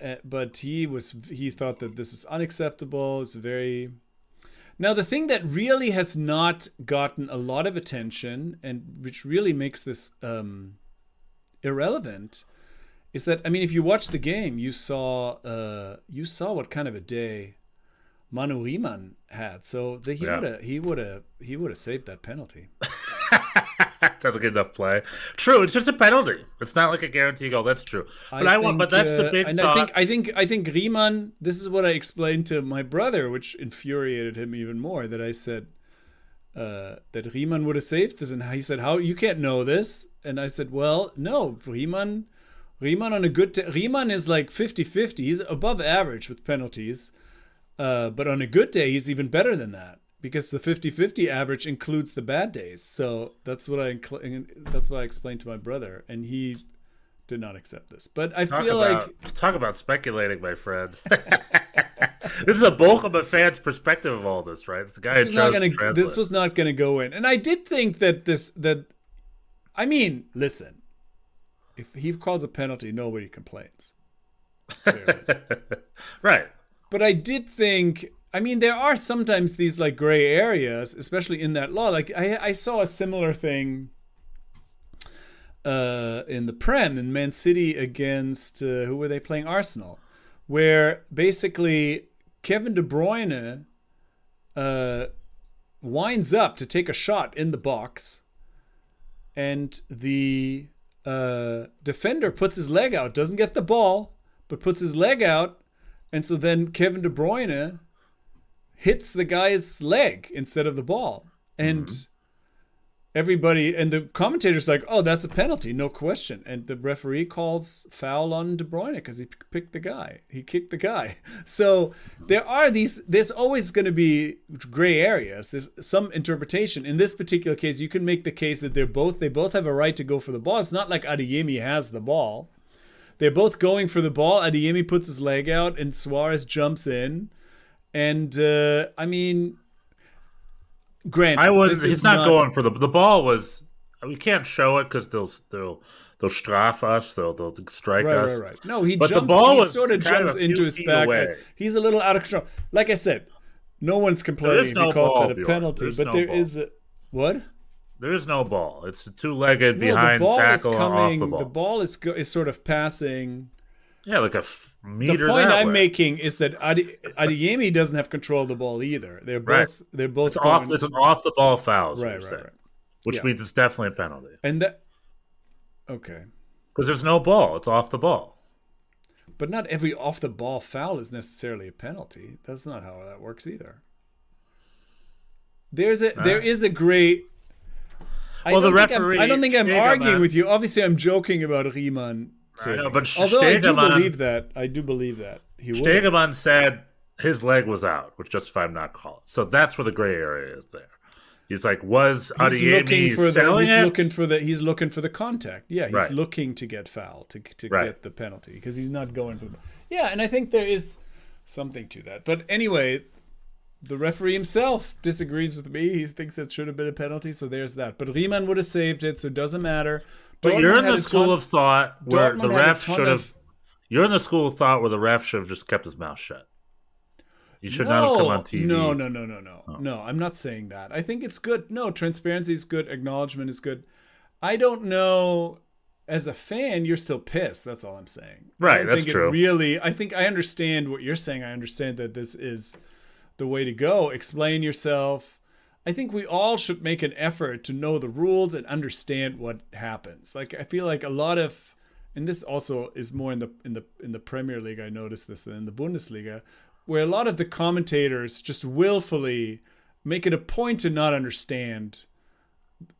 uh, but he was he thought that this is unacceptable it's very now the thing that really has not gotten a lot of attention and which really makes this um, irrelevant is that i mean if you watch the game you saw uh, you saw what kind of a day Manu Riemann had so the, he Yeah. would have he would have he would have saved that penalty that's a good enough play. True, it's just a penalty. It's not like a guarantee goal. That's true. But I, want. But think, that's the uh, big and talk. I think I think I think Riemann. This is what I explained to my brother, which infuriated him even more. That I said, uh, that Riemann would have saved this, and he said, "How you can't know this?" And I said, "Well, no, Riemann, Riemann on a good t- Riemann is like 50-50. He's above average with penalties, uh, but on a good day, he's even better than that." Because the 50-50 average includes the bad days, so that's what I incl- that's what I explained to my brother, and he did not accept this. But I Talk feel about, like talk about speculating, my friend. this is a bulk of a fan's perspective of all this, right? The guy this was not gonna this was not gonna go in and i did think that this that i mean listen if he calls a penalty nobody complains right. But i did think i mean there are sometimes these like gray areas especially in that law. Like i, I saw a similar thing uh, in the Prem in Man City against uh, who were they playing? Arsenal, where basically Kevin De Bruyne uh, winds up to take a shot in the box, and the uh, defender puts his leg out, doesn't get the ball, but puts his leg out, and so then Kevin De Bruyne hits the guy's leg instead of the ball, and mm-hmm. everybody and the commentators like, oh, that's a penalty, no question. And the referee calls foul on De Bruyne because he p- picked the guy, he kicked the guy. So there are these. There's always going to be gray areas. There's some interpretation. In this particular case, you can make the case that they're both they both have a right to go for the ball. It's not like Adeyemi has the ball. They're both going for the ball. Adeyemi puts his leg out, and Soares jumps in. And uh, I mean, granted, I was. He's is not, going for the the ball. Was we can't show it because they'll they'll they'll strafe us. They'll they'll strike Right, us. right, right. No, he But the jumps. ball he sort of kind of jumps into his back. He's a little out of control. Like I said, no one's complaining no if he calls ball, that a penalty, There's but no there ball. is a what? There is no ball. It's a two legged No, behind the ball tackle is off the ball. The ball is go, is sort of passing. Yeah, like a f- meter. The point I'm way. making is that Adi- Adeyemi doesn't have control of the ball either. They're both Right. they're both It's off. It's an off the ball foul. right, right, saying. right. Which Yeah. means it's definitely a penalty And that okay, because there's no ball. It's off the ball. but not every off the ball foul is necessarily a penalty. That's not how that works either. There's a there is a great. I Well, the don't I'm- referee, I don't think I'm arguing with you. Obviously, I'm joking about Riemann. I know, but it. although I do believe that, I do believe that he would. Stegemann said his leg was out, which justified him not calling. So that's where the gray area is there. He's like, was He's looking for the. selling He's it? looking for the. He's looking for the contact. Yeah, he's Right. looking to get foul to to Right. get the penalty because he's not going for the. Yeah, and I think there is something to that. But anyway, the referee himself disagrees with me. He thinks it should have been a penalty. So there's that. But Riemann would have saved it, so it doesn't matter. But you're in the school ton- of thought where Dortmund the ref should of- have. You're in the school of thought where the ref should have just kept his mouth shut. You should not have come on TV. No, no, no, no, no. Oh. No, I'm not saying that. I think it's good. No, transparency is good. Acknowledgement is good. I don't know. As a fan, you're still pissed. That's all I'm saying. I Right, don't that's think true. It really, I think I understand what you're saying. I understand that this is the way to go. Explain yourself. I think we all should make an effort to know the rules and understand what happens. Like I feel like a lot of and this also is more in the in the in the Premier League I noticed this than in the Bundesliga where a lot of the commentators just willfully make it a point to not understand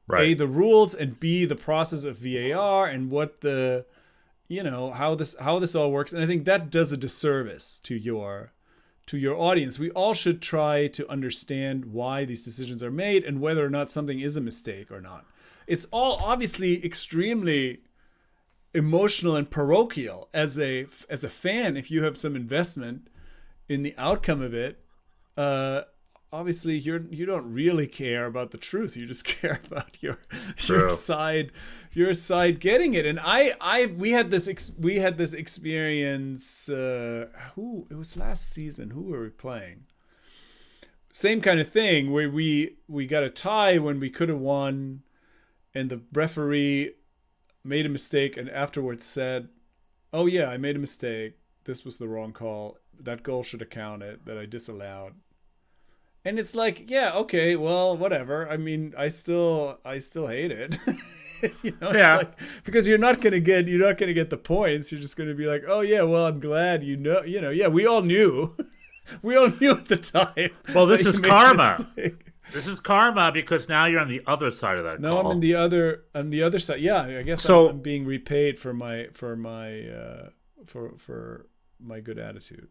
right. a the rules and b the process of VAR and what the you know how this how this all works and I think that does a disservice to your to your audience. We all should try to understand why these decisions are made and whether or not something is a mistake or not. It's all obviously extremely emotional and parochial as a as a fan if you have some investment in the outcome of it uh obviously you're you don't really care about the truth. You just care about your your side your side getting it. And i i we had this ex, we had this experience uh who it was last season. Who were we playing? Same kind of thing where we we got a tie when we could have won and the referee made a mistake and afterwards said oh yeah i made a mistake. This was the wrong call. That goal should have counted that i disallowed and it's like yeah okay well whatever i mean i still i still hate it you know, Yeah. like, because you're not gonna get you're not gonna get the points you're just gonna be like oh yeah well i'm glad you know you know yeah we all knew we all knew at the time Well, this is karma. This is karma because now you're on the other side of that. No. I'm in the other on the other side. Yeah, I guess So- I'm, I'm being repaid for my for my uh, for for my good attitude.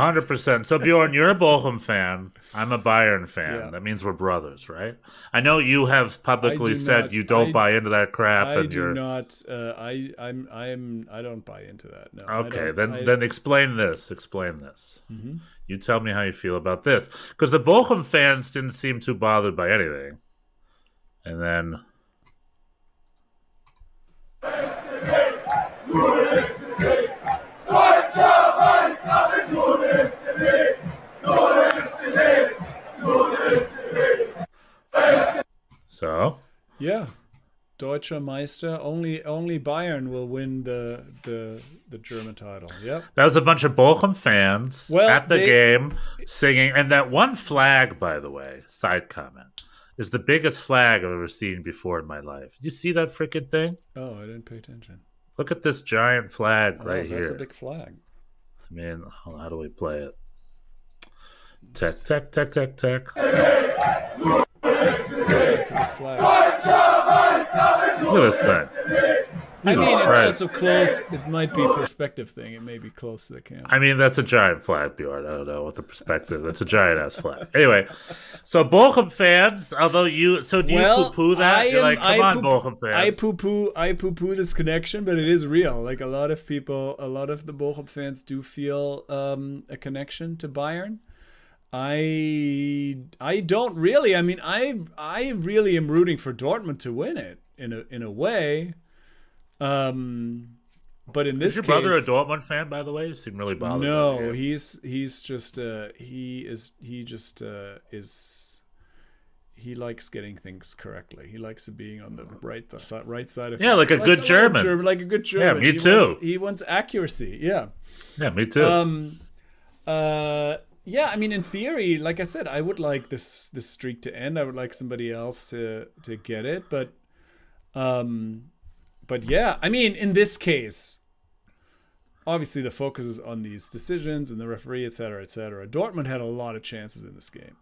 Hundred percent. So Bjorn, you're a Bochum fan. I'm a Bayern fan. Yeah. That means we're brothers, right? I know you have publicly said not- you don't I- buy into that crap, I and do you're not. Uh, I I'm I'm I don't buy into that. No. Okay. Then I- then explain this. Explain this. Mhm. You tell me how you feel about this because the Bochum fans didn't seem too bothered by anything, and then. So yeah, Deutscher Meister. Only only Bayern will win the the the German title. Yep. That was a bunch of Bochum fans Well, at the they- game singing. And that one flag, by the way, side comment, is the biggest flag I've ever seen before in my life. You see that freaking thing? Oh, I didn't pay attention. Look at this giant flag Oh, right that's here. That's a big flag. I mean, how, how do we play it? Tech, tech, tech, tech, tech. That's a flag. Look at this thing. I mean, it's Christ. also close. It might be a perspective thing. It may be close to the camera. I mean, that's a giant flag, Bjorn. I don't know what the perspective. That's a giant ass flag. Anyway, so Bochum fans, although you, so do you poo-poo that? I You're like, come I on, poo- Bochum fans. I poo poo I poo poo this connection, but it is real. Like a lot of people, a lot of the Bochum fans do feel um, a connection to Bayern. I I don't really. I mean, I I really am rooting for Dortmund to win it in a in a way. Um, but in this Is your case, brother a Dortmund fan, by the way? You seem really bothered. no, he's he's just uh he is he just uh is he likes getting things correctly. He likes being on the right the right side of Yeah, things. like a good German. like a good German. Yeah, me He too. wants- he wants accuracy. Yeah. yeah, me too. Um uh yeah, I mean in theory, like I said, I would like this this streak to end. I would like somebody else to to get it, but um but yeah, I mean in this case obviously the focus is on these decisions and the referee, et cetera, et cetera. Dortmund had a lot of chances in this game.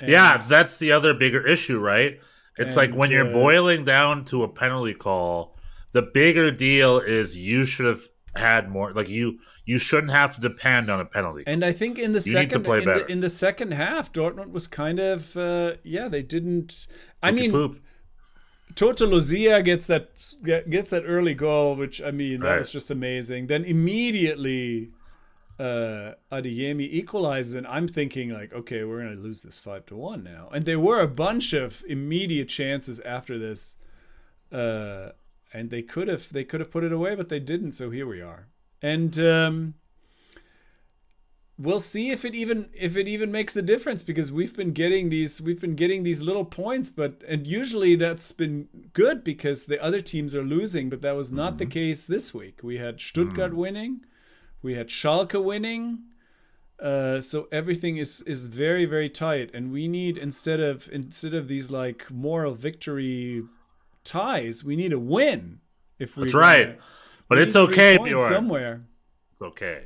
And- yeah, that's the other bigger issue, right? It's like when you're uh, boiling down to a penalty call, the bigger deal is you should have had more. Like you, you shouldn't have to depend on a penalty. And I think in the You second in, the, in the second half, Dortmund was kind of uh, yeah, they didn't. I mean, Poop. Toto Losilla gets that get- gets that early goal, which I mean that was just amazing. Then immediately, uh, Adeyemi equalizes, and I'm thinking like, okay, we're gonna lose this five to one now. And there were a bunch of immediate chances after this, uh, and they could have they could have put it away, but they didn't. So here we are, and um, we'll see if it even if it even makes a difference because we've been getting these we've been getting these little points but and usually that's been good because the other teams are losing but that was not the case this week. We had Stuttgart winning we had Schalke winning uh, so everything is is very very tight and we need instead of instead of these like moral victory ties we need a win if we That's right. But it's okay, Bjorn. somewhere It's okay.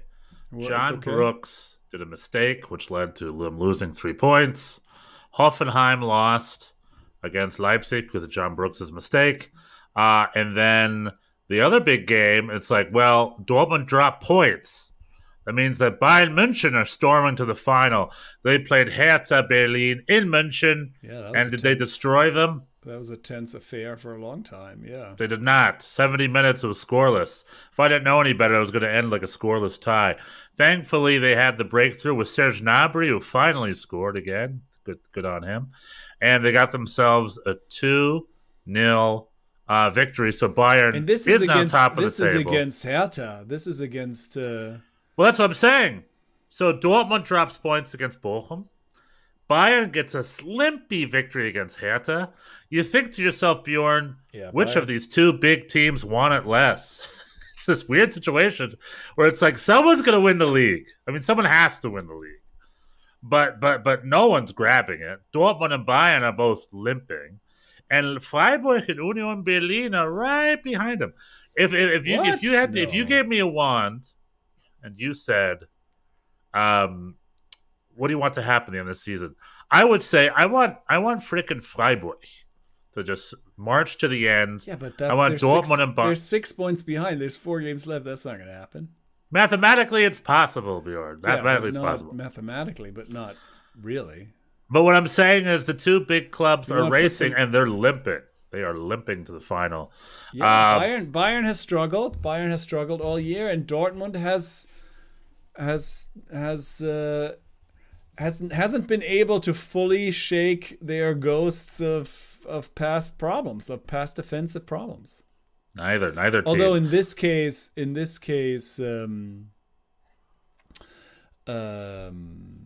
Well, John okay. Brooks did a mistake, which led to them losing three points. Hoffenheim lost against Leipzig because of John Brooks' mistake. Uh, and then the other big game, it's like, well, Dortmund dropped points. That means that Bayern München are storming to the final. They played Hertha Berlin in München. Yeah, and did they destroy them? That was a tense affair for a long time. Yeah. They did not. 70 minutes, it was scoreless. If I didn't know any better, it was going to end like a scoreless tie. Thankfully, they had the breakthrough with Serge Gnabry, who finally scored again. Good, good on him. And they got themselves a 2 0 uh, victory. So Bayern And this is, is now against top of this the is table. against Hertha. This is against uh Well, that's what I'm saying. So Dortmund drops points against Bochum. Bayern gets a slimpy victory against Hertha. You think to yourself, Bjorn, Yeah, which of these two big teams want it less? it's this weird situation where it's like someone's going to win the league. I mean, someone has to win the league, but but but no one's grabbing it. Dortmund and Bayern are both limping, and Freiburg and Union Berlin are right behind them. If if, if you if you had to, if you gave me a wand and you said, um, what do you want to happen in this season? I would say I want I want frickin' Freiburg to just march to the end. Yeah, but that's I want Dortmund six, and Bayern. They're six points behind. There's four games left. That's not going to happen. Mathematically, it's possible, Bjorn. Mathematically, but it's possible. Mathematically, but not really. But what I'm saying is the two big clubs You are racing some- and they're limping. They are limping to the final. Yeah, Um, Bayern Bayern has struggled. Bayern has struggled all year, and Dortmund has has has uh, hasn't hasn't been able to fully shake their ghosts of of past problems, of past defensive problems. Neither, neither team. Although in this case, in this case, um, um,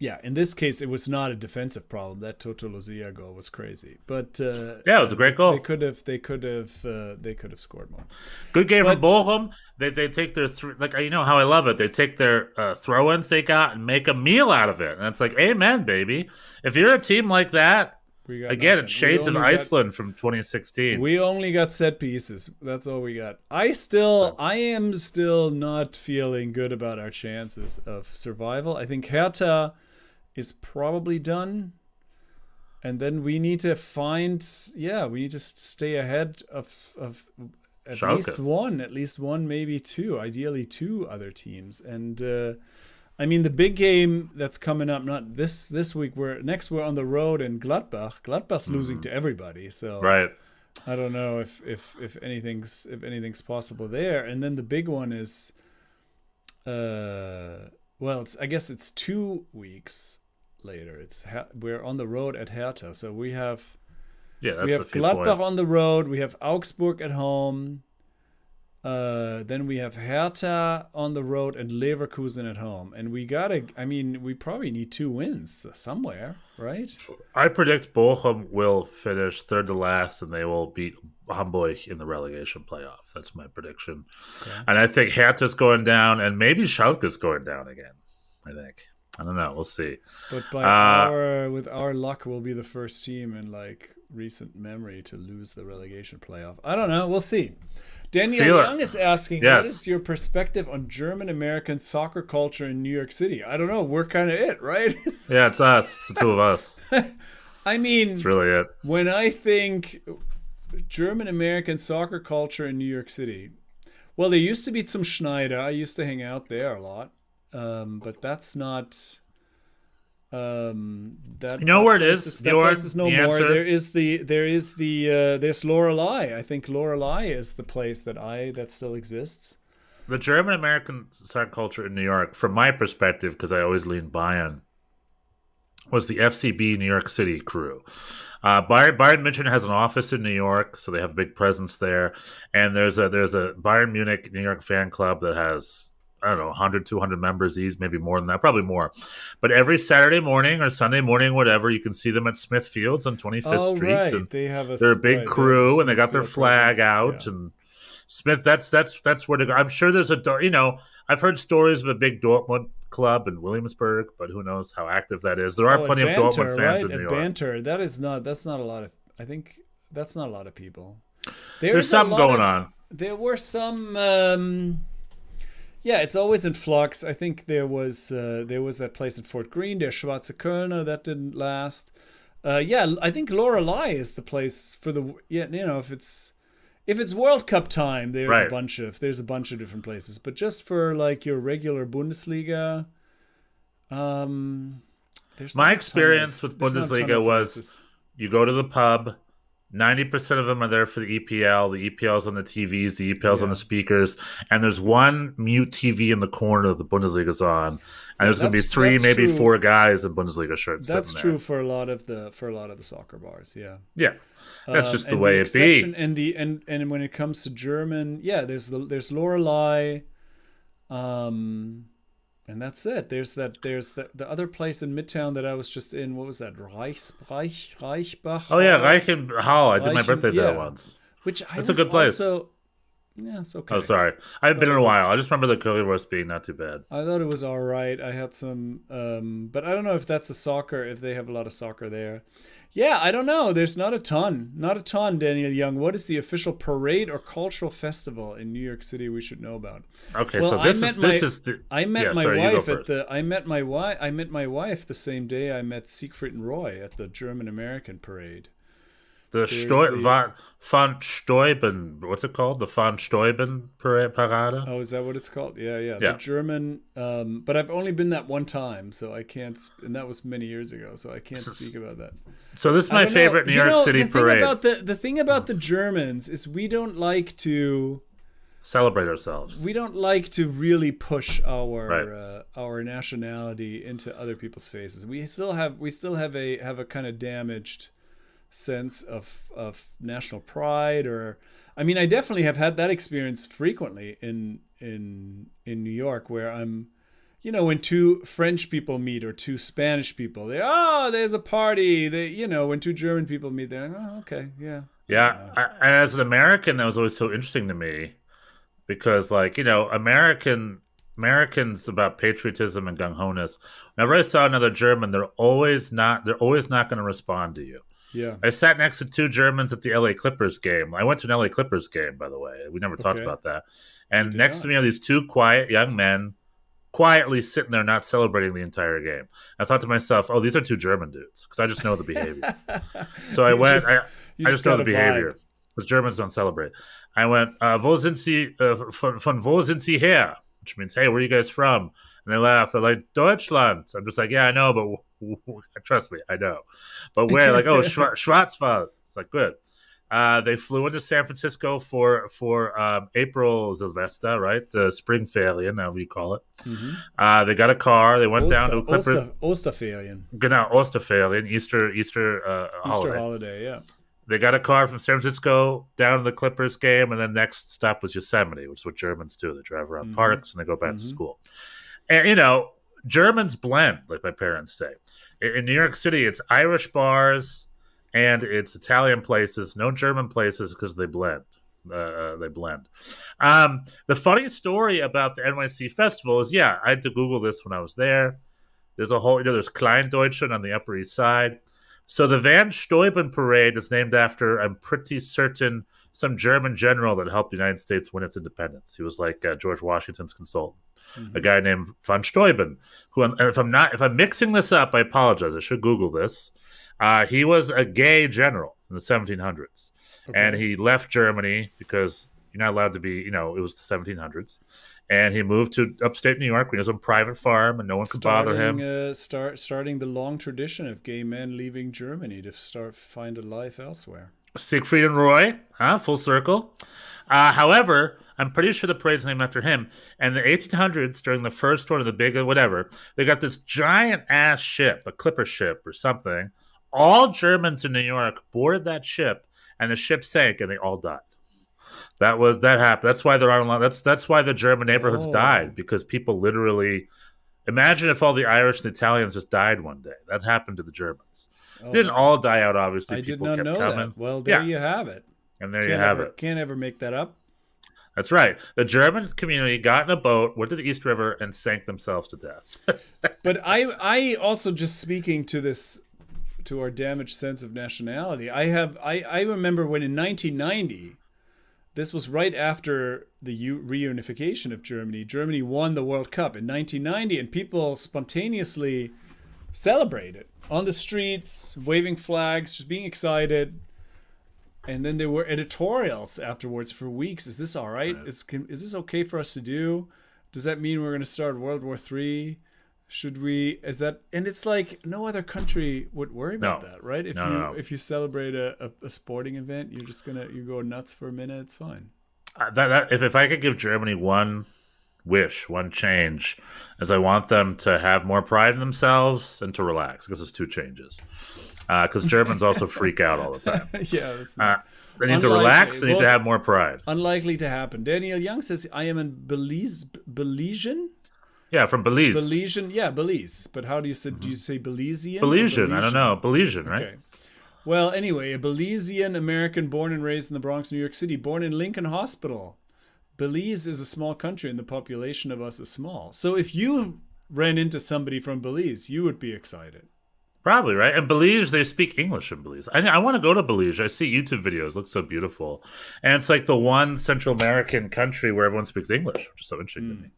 yeah, in this case, it was not a defensive problem. That Toto Losilla goal was crazy, but uh, yeah, it was a great goal. they could have, they could have, uh, they could have scored more. Good game But- for Bochum. They they take their thr like you know how I love it. They take their uh, throw-ins they got and make a meal out of it, and it's like, amen, baby. If you're a team like that, We got again, nothing. it's shades of only got- Iceland from 2016. we only got set pieces. That's all we got. I still, I am still not feeling good about our chances of survival. I think Hertha is probably done. And then we need to find, yeah, we need to stay ahead of of at Schalke. least one, at least one, maybe two, ideally two other teams. And uh, I mean, the big game that's coming up, not this this week. We're next. We're on the road in Gladbach. Gladbach's losing to everybody, so right. I don't know if if if anything's if anything's possible there. And then the big one is, uh, well, it's I guess it's two weeks later. It's we're on the road at Hertha, so we have Yeah, that's we have Gladbach points. on the road. We have Augsburg at home. Uh, then we have Hertha on the road and Leverkusen at home. And we gotta. I mean, we probably need two wins somewhere, right? I predict Bochum will finish third to last, and they will beat Hamburg in the relegation playoff. That's my prediction. And I think Hertha's going down, and maybe Schalke's going down again. I think. I don't know. We'll see. But by Uh, our with our luck, we'll be the first team in like recent memory to lose the relegation playoff. I don't know. We'll see. Daniel. Young is asking, Yes. "What is your perspective on German American soccer culture in New York City?" I don't know. We're kind of it, right? Yeah, it's us. It's the two of us. I mean, It's really it. when I think German American soccer culture in New York City, well, there used to be Zum Schneider. I used to hang out there a lot, um, but that's not. Um, that You know where it is, place that place is no The more. answer? There is the there is the uh, there's Loreley. I think Loreley is the place that I that still exists. The German American soccer culture in New York, from my perspective, because I always lean Bayern, was the FCB New York City crew. Uh, Bayern, Bayern München has an office in New York, so they have a big presence there. And there's a there's a Bayern Munich New York fan club that has I don't know 100 200 members these, maybe more than that, probably more. But every Saturday morning or Sunday morning, whatever, you can see them at Smith Fields on 25th Oh Street. right, and they have a they're a right, big they have crew and they got their flag presence, out yeah. and Smith that's that's that's where to go. I'm sure there's a you know I've heard stories of a big Dortmund club in Williamsburg, but who knows how active that is. There are Oh, plenty of Banter, Dortmund fans right? in New York. Banter, that is not. That's not a lot of. I think that's not a lot of people. There's a something going of- on. There were some. Um, yeah, it's always in flux. I think there was uh, there was that place in Fort Greene, der Schwarze Kölner, that didn't last. Uh, yeah, I think Loreley is the place for the yeah. You know, if it's if it's World Cup time, there's a bunch of there's a bunch of different places. But just for like your regular Bundesliga, um, there's My not a ton experience of- with there's not a ton Bundesliga was- places. You go to the pub. Ninety percent of them are there for the EPL. The EPL's on the TVs. The EPL's on the speakers, and there's one mute TV in the corner that the Bundesliga's on, and there's going to be three, maybe true. four guys in Bundesliga shirts. That's true for a lot of the for a lot of the soccer bars. Yeah. Yeah, that's Um, just the and way it be. And the and and when it comes to German, yeah, there's the there's Loreley, um, and that's it. There's that there's the the other place in Midtown that I was just in. What was that? Reichs Reich Reichbach. Oh yeah, Reichenhall. I did my birthday there once. Which I That's a good place. Also, yeah, it's okay. Oh, sorry. I haven't been in a while. was- I just remember the currywurst being not too bad. I thought it was all right. I had some, um, but I don't know if that's a soccer. If they have a lot of soccer there, Yeah, I don't know. There's not a ton. Not a ton, Daniel Young. What is the official parade or cultural festival in New York City we should know about? Okay, Well, so I this met is this my- is the. I met yeah, my sorry, wife at the I met my wife I met my wife the same day I met Siegfried and Roy at the German American parade. The the- von, Steuben, what's it called? The von Steuben Parade? Oh, is that what it's called? Yeah, yeah. Yeah. The German um but I've only been that one time, so I can't and that was many years ago, so I can't speak about that. So this is my don't know. favorite New You York know, City the parade. Thing about the, the thing about the Germans is we don't like to Celebrate ourselves. we don't like to really push our Right. uh, our nationality into other people's faces. We still have we still have a have a kind of damaged sense of of national pride or I mean I definitely have had that experience frequently in in in New York where I'm you know when two French people meet or two Spanish people they oh there's a party they you know when two German people meet they're like, oh okay yeah Yeah, I, as an American, that was always so interesting to me because, like, you know, American Americans about patriotism and gung ho ness. Whenever I saw another German, they're always not they're always not going to respond to you. Yeah I sat next to two Germans at the LA Clippers game. I went to an LA Clippers game, by the way. We never talked Okay. about that. And next not. to me are these two quiet young men, quietly sitting there, not celebrating the entire game. I thought to myself, "Oh, these are two German dudes," because I just know the behavior. so I You went. just- I, I just just know the behavior because Germans don't celebrate. I went, uh, "Wo sind Sie? Uh, von, von wo sind Sie her?" Which means, "Hey, where are you guys from?" And they laugh. They're like, "Deutschland." I'm just like, "Yeah, I know, but trust me, I know." But where? Like, oh, Schwa- Schwarzwald. It's like good. Uh, they flew into San Francisco for for um, April Sylvester, right? The spring Ferien, however you call it. Uh, they got a car. They went down to Mm-hmm. Oster, Clipper. Oster, Osterferien Genau, Osterferien, Easter Easter uh, Easter holiday. holiday yeah They got a car from San Francisco down to the Clippers game, and then next stop was Yosemite, which is what Germans do. They drive around Mhm. parks and they go back to Mhm. school. And you know, Germans blend, like my parents say. In, New York City, it's Irish bars and it's Italian places, no German places because they blend. Uh, they blend. Um, the funny story about the NYC festival is, yeah, I had to Google this when I was there. There's a whole, you know, there's Kleindeutschland on the Upper East Side. So the Van Steuben Parade is named after, I'm pretty certain, some German general that helped the United States win its independence. He was like uh, George Washington's consultant, a guy named Van Steuben. Who, and if I'm not, if I'm mixing this up, I apologize. I should Google this. Uh, he was a gay general in the 1700s, and he left Germany because you're not allowed to be. You know, it was the 1700s, and he moved to upstate New York. He was on a private farm, and no one could bother him. starting, uh, start starting the long tradition of gay men leaving Germany to start find a life elsewhere. Siegfried and Roy, huh? Full circle. Uh, however, I'm pretty sure the parade's named after him. And the 1800s, during the first one of the big whatever, they got this giant ass ship, a clipper ship or something. All Germans in New York boarded that ship, and the ship sank, and they all died. That was that happened. That's why there aren't a lot. That's that's why the German neighborhoods Oh. died because people literally. Imagine if all the Irish and Italians just died one day. That happened to the Germans. Oh, They didn't oh. all die out, obviously. I did People not kept know coming. that. Well, there Yeah. you have it. And there Can't you have ever, it. Can't ever make that up. That's right. The German community got in a boat, went to the East River, and sank themselves to death. But I, I also just speaking to this, to our damaged sense of nationality. I have, I, I remember when in 1990, this was right after the U- reunification of Germany. Germany won the World Cup in 1990, and people spontaneously celebrated on the streets, waving flags, just being excited. And then there were editorials afterwards for weeks. Is this all right? Is can, is this okay for us to do? Does that mean we're going to start World War Three? Should we? Is that? And it's like no other country would worry about No. that, right? If No, you no, if you celebrate a, a, a sporting event, you're just gonna you go nuts for a minute. It's fine. Uh, that, that, if, if I could give Germany one wish, one change, is I want them to have more pride in themselves and to relax, because there's two changes. Because Germans also freak out all the time. yeah, that's Uh, they need to relax, they need to have more pride. unlikely to happen. Daniel Young says I am in Belize, Belizean, Yeah, from Belize. Belizean. Yeah, Belize. But how do you say? Do you say Belizean? Belizean, I don't know. Belizean, right? Okay. Well, anyway, a Belizean American born and raised in the Bronx, New York City, born in Lincoln Hospital. Belize is a small country and the population of us is small. So if you ran into somebody from Belize, you would be excited. Probably right. And Belize, they speak English in Belize. I, I want to go to Belize. I see YouTube videos; it looks so beautiful, and it's like the one Central American country where everyone speaks English, which is so interesting to hmm. me.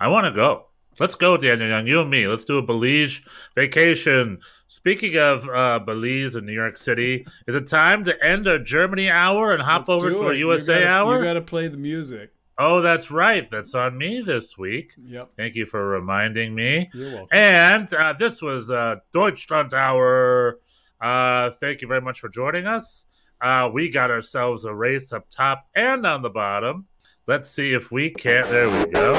I want to go. Let's go, Daniel Young. You and me. Let's do a Belize vacation. Speaking of uh, Belize and New York City, is it time to end our Germany hour and hop Let's over to our it. You USA gotta- hour? You got to play the music. Oh, that's right. That's on me this week. Yep. Thank you for reminding me. You're welcome. And uh, this was uh, Deutschland Hour. Uh, thank you very much for joining us. Uh, we got ourselves a race up top and on the bottom. Let's see if we can't. There we go.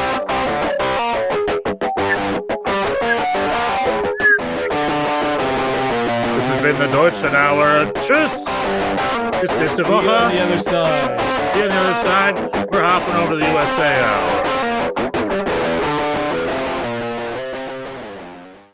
Been the Deutschland Hour. Tschüss. Bis nächste See you on the other side. See you on the other side. We're hopping over to the USA Hour.